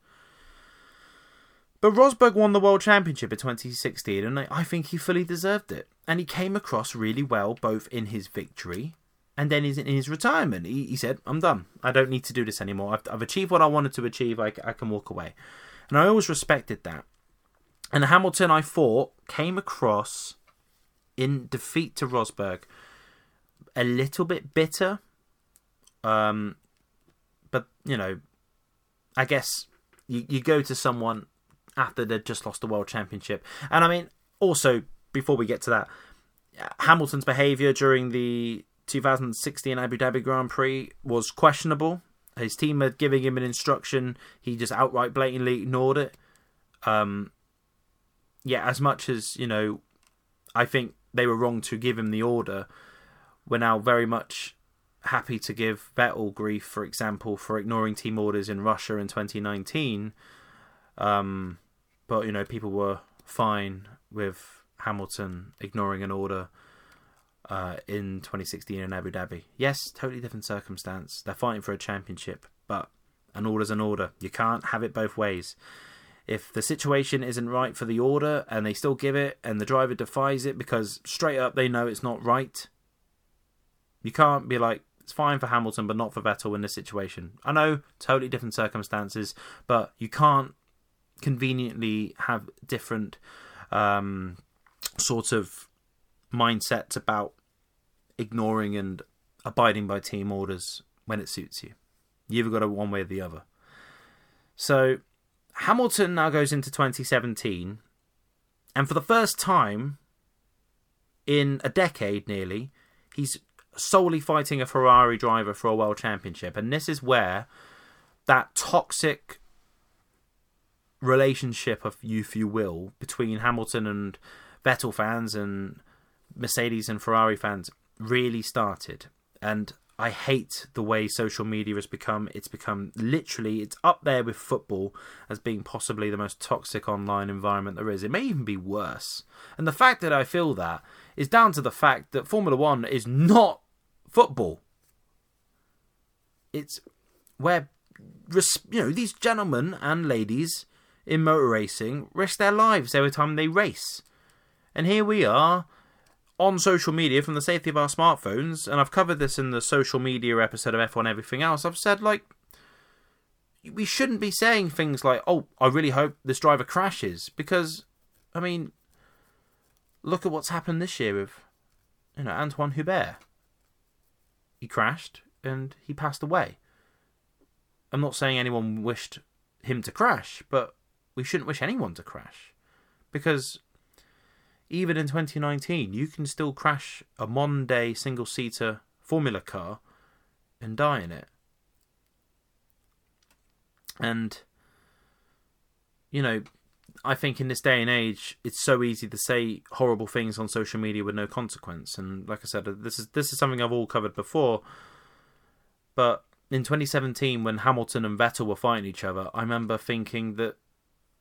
[SPEAKER 1] But Rosberg won the World Championship in 2016, and I think he fully deserved it. And he came across really well, both in his victory and then in his retirement. He, he said, I'm done. I don't need to do this anymore. I've, I've achieved what I wanted to achieve. I, I can walk away. And I always respected that. And Hamilton, I thought, came across in defeat to Rosberg a little bit bitter. Um, but you know, I guess you, you go to someone after they've just lost the world championship, and I mean, also before we get to that, Hamilton's behaviour during the 2016 Abu Dhabi Grand Prix was questionable. His team had given him an instruction, he just outright blatantly ignored it. um, yeah, as much as you know, I think they were wrong to give him the order. We're now very much happy to give Vettel grief, for example, for ignoring team orders in Russia in 2019. Um, but you know, people were fine with Hamilton ignoring an order uh, in 2016 in Abu Dhabi. Yes, totally different circumstance. They're fighting for a championship, but an order's an order. You can't have it both ways. If the situation isn't right for the order and they still give it and the driver defies it because straight up they know it's not right, you can't be like, it's fine for Hamilton but not for Vettel in this situation. I know, totally different circumstances, but you can't conveniently have different um, sort of mindsets about ignoring and abiding by team orders when it suits you. You've got a one way or the other. So Hamilton now goes into 2017, and for the first time in a decade nearly, he's solely fighting a Ferrari driver for a world championship. And this is where that toxic relationship of if you will between Hamilton and Vettel fans and Mercedes and Ferrari fans really started. And I hate the way social media has become. It's become literally, it's up there with football as being possibly the most toxic online environment there is. It may even be worse. And the fact that I feel that is down to the fact that Formula One is not football. It's where, you know, these gentlemen and ladies in motor racing risk their lives every time they race. And here we are on social media from the safety of our smartphones, and I've covered this in the social media episode of F1 Everything Else. I've said, like, we shouldn't be saying things like, oh, I really hope this driver crashes, because, I mean, look at what's happened this year with, you know, Antoine Hubert. He crashed and he passed away. I'm not saying anyone wished him to crash, but we shouldn't wish anyone to crash. Because even in 2019, you can still crash a Monday single seater Formula car and die in it. And, you know, I think in this day and age, it's so easy to say horrible things on social media with no consequence. And like I said, this is this is something I've all covered before. But in 2017, when Hamilton and Vettel were fighting each other, I remember thinking that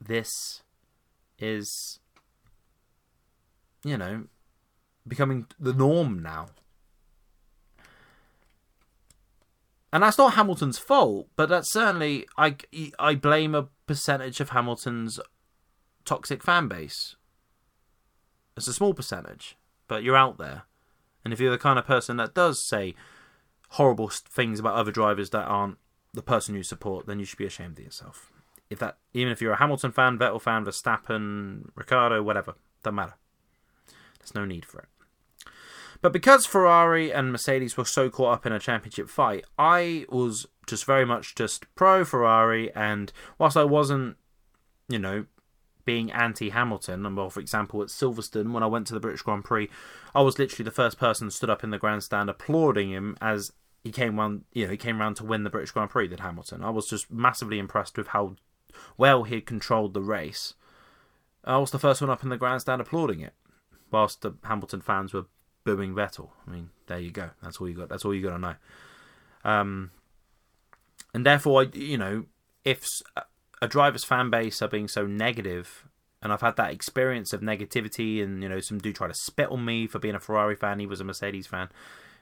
[SPEAKER 1] this is you know, becoming the norm now. And that's not Hamilton's fault, but that's certainly I I blame a percentage of Hamilton's toxic fan base. It's a small percentage, but you're out there. And if you're the kind of person that does say horrible things about other drivers that aren't the person you support, then you should be ashamed of yourself. If that, even if you're a Hamilton fan, Vettel fan, Verstappen, Ricciardo, whatever, doesn't matter. There's no need for it. But because Ferrari and Mercedes were so caught up in a championship fight, I was just very much just pro Ferrari. And whilst I wasn't, you know, being anti Hamilton, well, for example, at Silverstone, when I went to the British Grand Prix, I was literally the first person stood up in the grandstand applauding him as he came round, you know, he came round to win the British Grand Prix, did Hamilton. I was just massively impressed with how well he had controlled the race. I was the first one up in the grandstand applauding it whilst the Hamilton fans were booing Vettel. I mean, there you go. That's all you got. That's all you got to know. Um, and therefore, you know, if a driver's fan base are being so negative, and I've had that experience of negativity, and you know, some do try to spit on me for being a Ferrari fan. He was a Mercedes fan,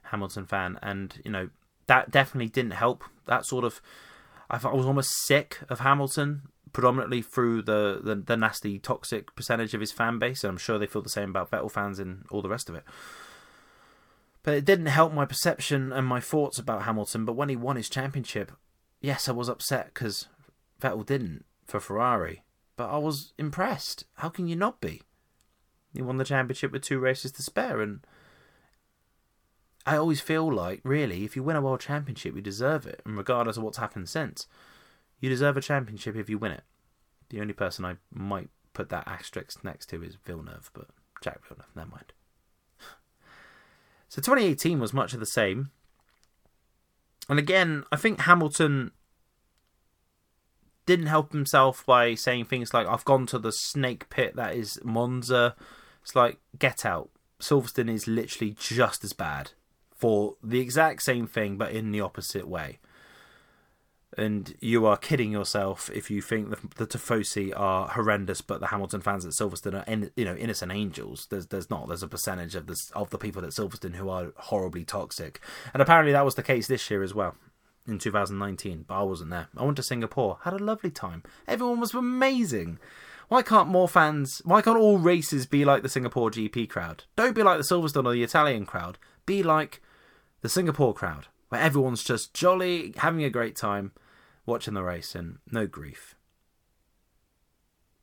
[SPEAKER 1] Hamilton fan, and you know, that definitely didn't help. That sort of, I was almost sick of Hamilton predominantly through the, the, the nasty, toxic percentage of his fan base. And I'm sure they feel the same about Vettel fans and all the rest of it. But it didn't help my perception and my thoughts about Hamilton. But when he won his championship, yes, I was upset because Vettel didn't for Ferrari. But I was impressed. How can you not be? He won the championship with two races to spare, and I always feel like, really, if you win a world championship, you deserve it, and regardless of what's happened since. You deserve a championship if you win it. The only person I might put that asterisk next to is Villeneuve, but Jacques Villeneuve, never mind. So 2018 was much of the same. And again, I think Hamilton didn't help himself by saying things like, I've gone to the snake pit that is Monza. It's like, get out. Silverstone is literally just as bad for the exact same thing, but in the opposite way. And you are kidding yourself if you think the, the Tifosi are horrendous, but the Hamilton fans at Silverstone are, in, you know, innocent angels. There's, there's not. There's a percentage of the of the people at Silverstone who are horribly toxic, and apparently that was the case this year as well in 2019, but I wasn't there. I went to Singapore, had a lovely time. Everyone was amazing. Why can't more fans, why can't all races be like the Singapore GP crowd? Don't be like the Silverstone or the Italian crowd. Be like the Singapore crowd, where everyone's just jolly, having a great time, watching the race, and no grief.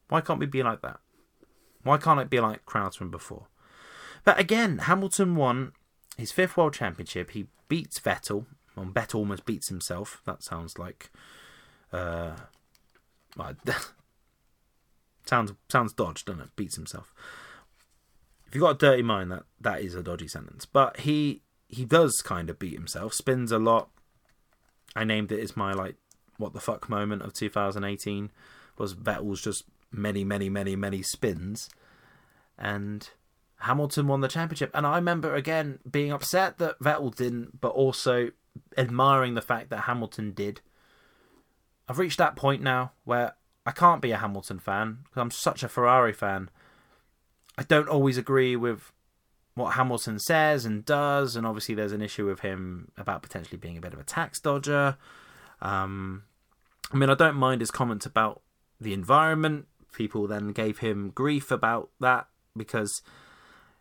[SPEAKER 1] Why can't we be like that? Why can't it be like crowds from before? But again, Hamilton won his fifth world championship. He beats Vettel well, Bet almost beats himself. That sounds like. Uh, sounds sounds dodged, doesn't it? Beats himself. If you've got a dirty mind, that that is a dodgy sentence. But he he does kind of beat himself. Spins a lot. I named it as my like what the fuck moment of 2018 was Vettel's just many many many many spins, and Hamilton won the championship. And I remember again being upset that Vettel didn't, but also admiring the fact that Hamilton did. I've reached that point now where I can't be a Hamilton fan because I'm such a Ferrari fan. I don't always agree with what Hamilton says and does, and obviously there's an issue with him about potentially being a bit of a tax dodger. Um, I mean, I don't mind his comments about the environment. People then gave him grief about that because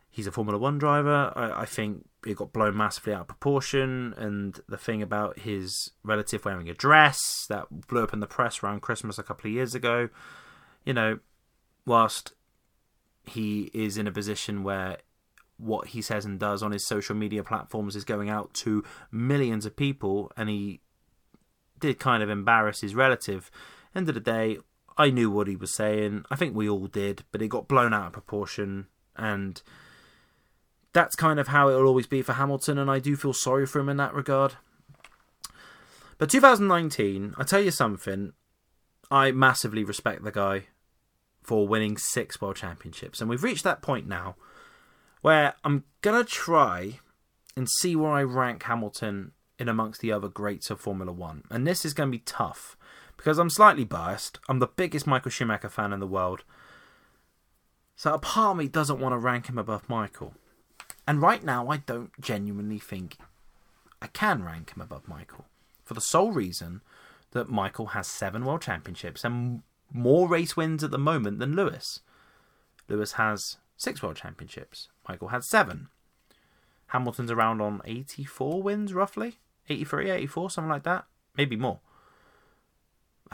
[SPEAKER 1] he's a Formula One driver. I, I think it got blown massively out of proportion, and the thing about his relative wearing a dress that blew up in the press around Christmas a couple of years ago, you know, whilst he is in a position where what he says and does on his social media platforms is going out to millions of people, and he did kind of embarrass his relative. End of the day, I knew what he was saying. I think we all did, but it got blown out of proportion, and that's kind of how it will always be for Hamilton, and I do feel sorry for him in that regard. But 2019, I tell you something, I massively respect the guy for winning six world championships, and we've reached that point now where I'm gonna try and see where I rank Hamilton in amongst the other greats of Formula One, and this is gonna be tough because I'm slightly biased. I'm the biggest Michael Schumacher fan in the world, so a part of me doesn't want to rank him above Michael. And right now, I don't genuinely think I can rank him above Michael. For the sole reason that Michael has seven world championships and more race wins at the moment than Lewis. Lewis has six world championships. Michael had seven. Hamilton's around on 84 wins, roughly. 83, 84, something like that. Maybe more.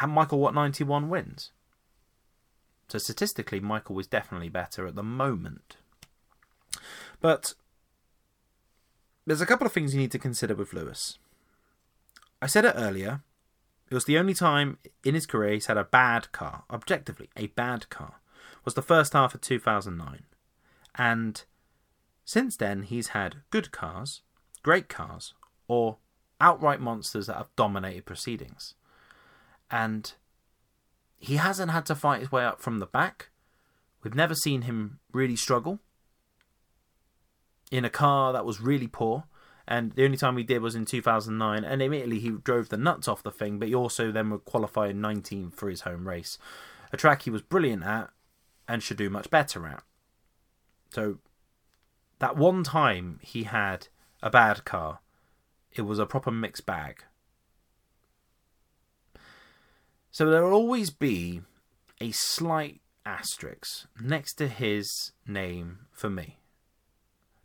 [SPEAKER 1] And Michael, what, 91 wins? So statistically, Michael was definitely better at the moment. But there's a couple of things you need to consider with Lewis. I said it earlier. It was the only time in his career he's had a bad car, objectively, a bad car, was the first half of 2009. And since then, he's had good cars, great cars, or outright monsters that have dominated proceedings. And he hasn't had to fight his way up from the back. We've never seen him really struggle in a car that was really poor. And the only time he did was in 2009. And immediately he drove the nuts off the thing, but he also then would qualify in 19th for his home race. A track he was brilliant at and should do much better at. So that one time he had a bad car, it was a proper mixed bag. So there will always be a slight asterisk next to his name for me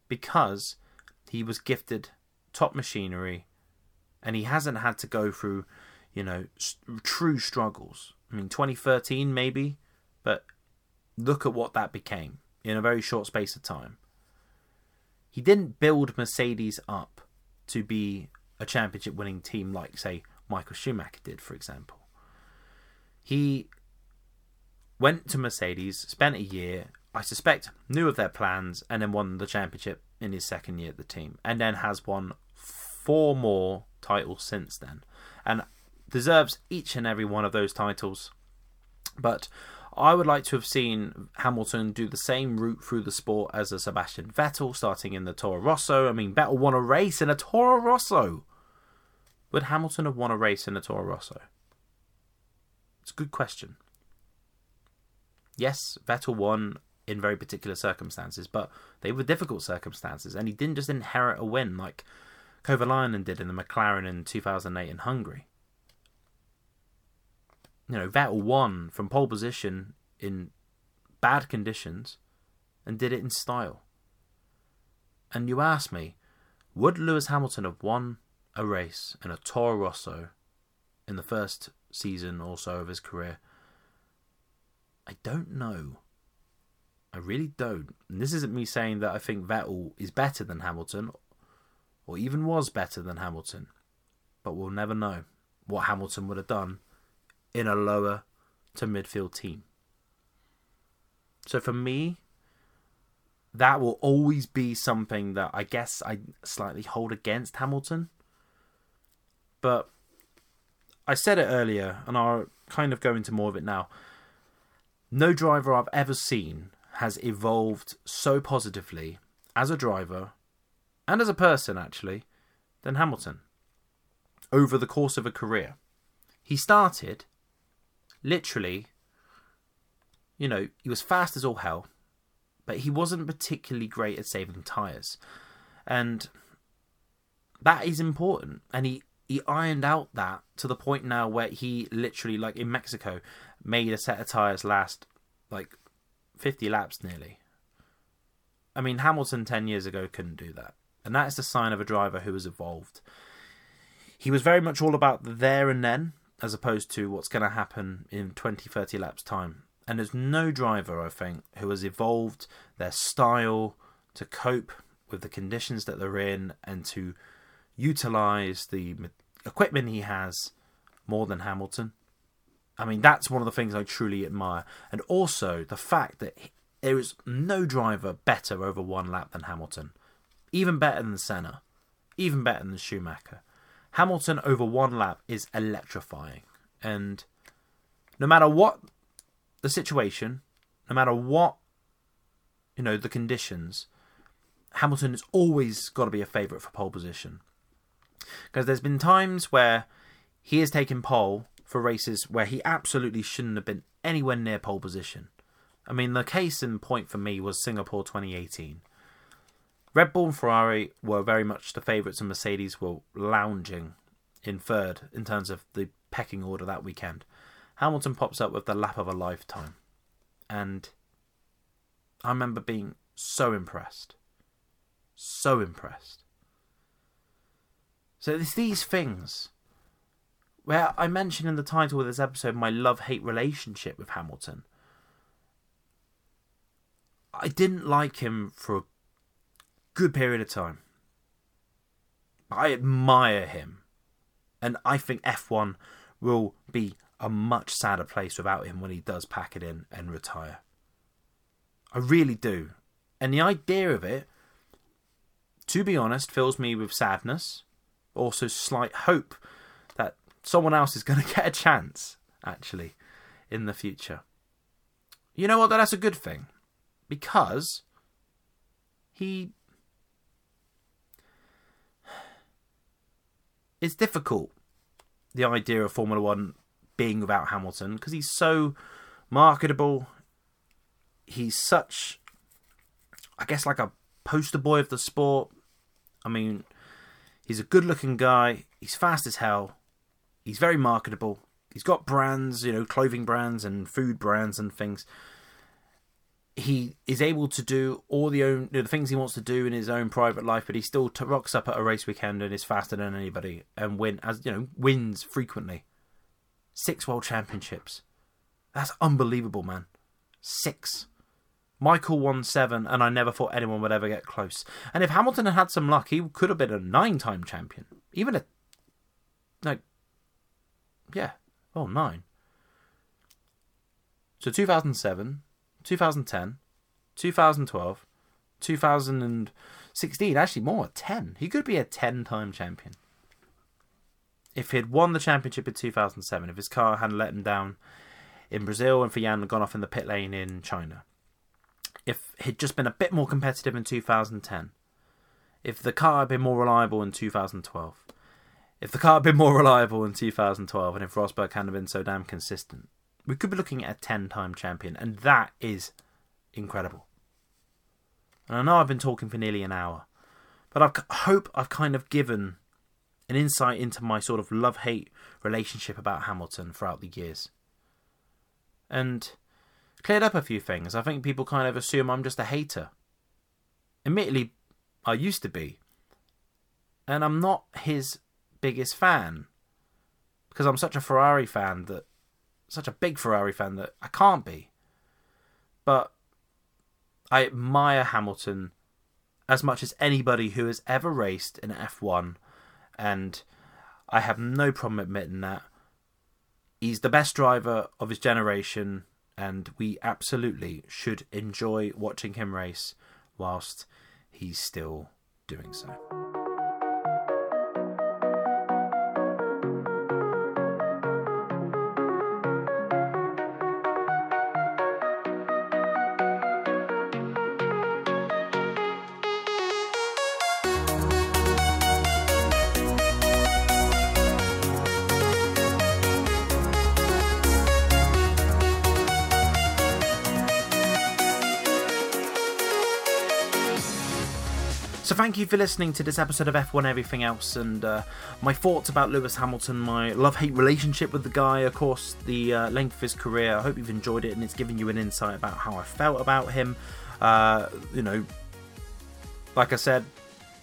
[SPEAKER 1] because he was gifted top machinery and he hasn't had to go through, you know, true struggles. I mean, 2013 maybe, but look at what that became in a very short space of time. He didn't build Mercedes up to be a championship winning team like, say, Michael Schumacher did, for example. He went to Mercedes, spent a year, I suspect, knew of their plans and then won the championship in his second year at the team, and then has won four more titles since then. And deserves each and every one of those titles. But I would like to have seen Hamilton do the same route through the sport as a Sebastian Vettel, starting in the Toro Rosso. I mean, Vettel won a race in a Toro Rosso. Would Hamilton have won a race in a Toro Rosso? It's a good question. Yes, Vettel won in very particular circumstances, but they were difficult circumstances, and he didn't just inherit a win like Kovalainen did in the McLaren in 2008 in Hungary. You know, Vettel won from pole position in bad conditions and did it in style. And you ask me, would Lewis Hamilton have won a race in a Toro Rosso in the first season or so of his career? I don't know. I really don't. And this isn't me saying that I think Vettel is better than Hamilton or even was better than Hamilton. But we'll never know what Hamilton would have done in a lower to midfield team. So for me, that will always be something that I guess I slightly hold against Hamilton. But I said it earlier, and I'll kind of go into more of it now. No driver I've ever seen has evolved so positively as a driver and as a person, actually, than Hamilton over the course of a career. He started literally, you know, he was fast as all hell, but he wasn't particularly great at saving tyres. And that is important. And he, he ironed out that to the point now where he literally, like in Mexico, made a set of tyres last like 50 laps nearly. I mean, Hamilton 10 years ago couldn't do that. And that is the sign of a driver who has evolved. He was very much all about the there and then, as opposed to what's going to happen in 20, 30 laps' time. And there's no driver, I think, who has evolved their style to cope with the conditions that they're in and to utilize the equipment he has more than Hamilton. I mean, that's one of the things I truly admire. And also the fact that there is no driver better over one lap than Hamilton. Even better than Senna. Even better than Schumacher. Hamilton over one lap is electrifying. And no matter what the situation, no matter what, you know, the conditions, Hamilton has always got to be a favourite for pole position. Because there's been times where he has taken pole for races where he absolutely shouldn't have been anywhere near pole position. I mean, the case in point for me was Singapore 2018. Red Bull and Ferrari were very much the favourites, and Mercedes were lounging in third in terms of the pecking order that weekend. Hamilton pops up with the lap of a lifetime. And I remember being so impressed. So impressed. So it's these things where I mentioned in the title of this episode my love hate relationship with Hamilton. I didn't like him for a good period of time. I admire him. And I think F1 will be a much sadder place without him when he does pack it in and retire. I really do. And the idea of it, to be honest, fills me with sadness, also slight hope that someone else is going to get a chance, actually, in the future. You know what? That's a good thing. Because he. It's difficult, the idea of Formula One being without Hamilton, because he's so marketable. He's such, I guess, like a poster boy of the sport. I mean, he's a good looking guy. He's fast as hell he's very marketable. He's got brands, you know, clothing brands and food brands and things. He is able to do all the own the things he wants to do in his own private life, but he still t- rocks up at a race weekend and is faster than anybody and win as you know wins frequently. Six world championships, that's unbelievable, man. Six. Michael won seven, and I never thought anyone would ever get close. And if Hamilton had had some luck, he could have been a nine-time champion, even a no yeah. Oh, nine. So 2007, 2010, 2012, 2016, actually more, 10. He could be a 10 time champion. if he had won the championship in 2007, if his car hadn't let him down in Brazil and Jan had gone off in the pit lane in China, if he'd just been a bit more competitive in 2010, if the car had been more reliable in 2012, if the car had been more reliable in 2012, and if Rosberg hadn't been so damn consistent, we could be looking at a 10 time champion, and that is incredible. And I know I've been talking for nearly an hour, but I hope I've kind of given an insight into my sort of love hate relationship about Hamilton throughout the years. And cleared up a few things. I think people kind of assume I'm just a hater. Admittedly, I used to be. And I'm not his biggest fan. Because I'm such a Ferrari fan that. Such a big Ferrari fan that I can't be. But I admire Hamilton as much as anybody who has ever raced in F1 and I have no problem admitting that. He's the best driver of his generation, and we absolutely should enjoy watching him race whilst he's still doing so. So thank you for listening to this episode of F1 Everything Else and uh, my thoughts about Lewis Hamilton, my love-hate relationship with the guy, of course, the uh, length of his career. I hope you've enjoyed it and it's given you an insight about how I felt about him. Uh, you know, like I said,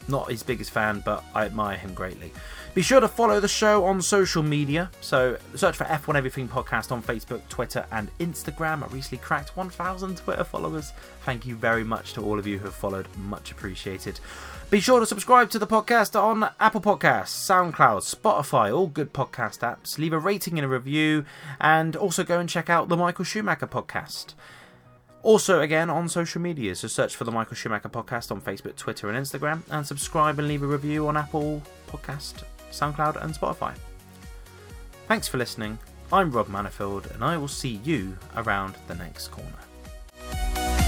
[SPEAKER 1] not his biggest fan, but I admire him greatly. Be sure to follow the show on social media. So search for F1 Everything Podcast on Facebook, Twitter, and Instagram. I recently cracked 1,000 Twitter followers. Thank you very much to all of you who have followed. Much appreciated. Be sure to subscribe to the podcast on Apple Podcasts, SoundCloud, Spotify, all good podcast apps. Leave a rating and a review, and also go and check out the Michael Schumacher podcast. Also, again, on social media, so search for the Michael Schumacher podcast on Facebook, Twitter, and Instagram, and subscribe and leave a review on Apple Podcast, SoundCloud, and Spotify. Thanks for listening. I'm Rob Manifield, and I will see you around the next corner.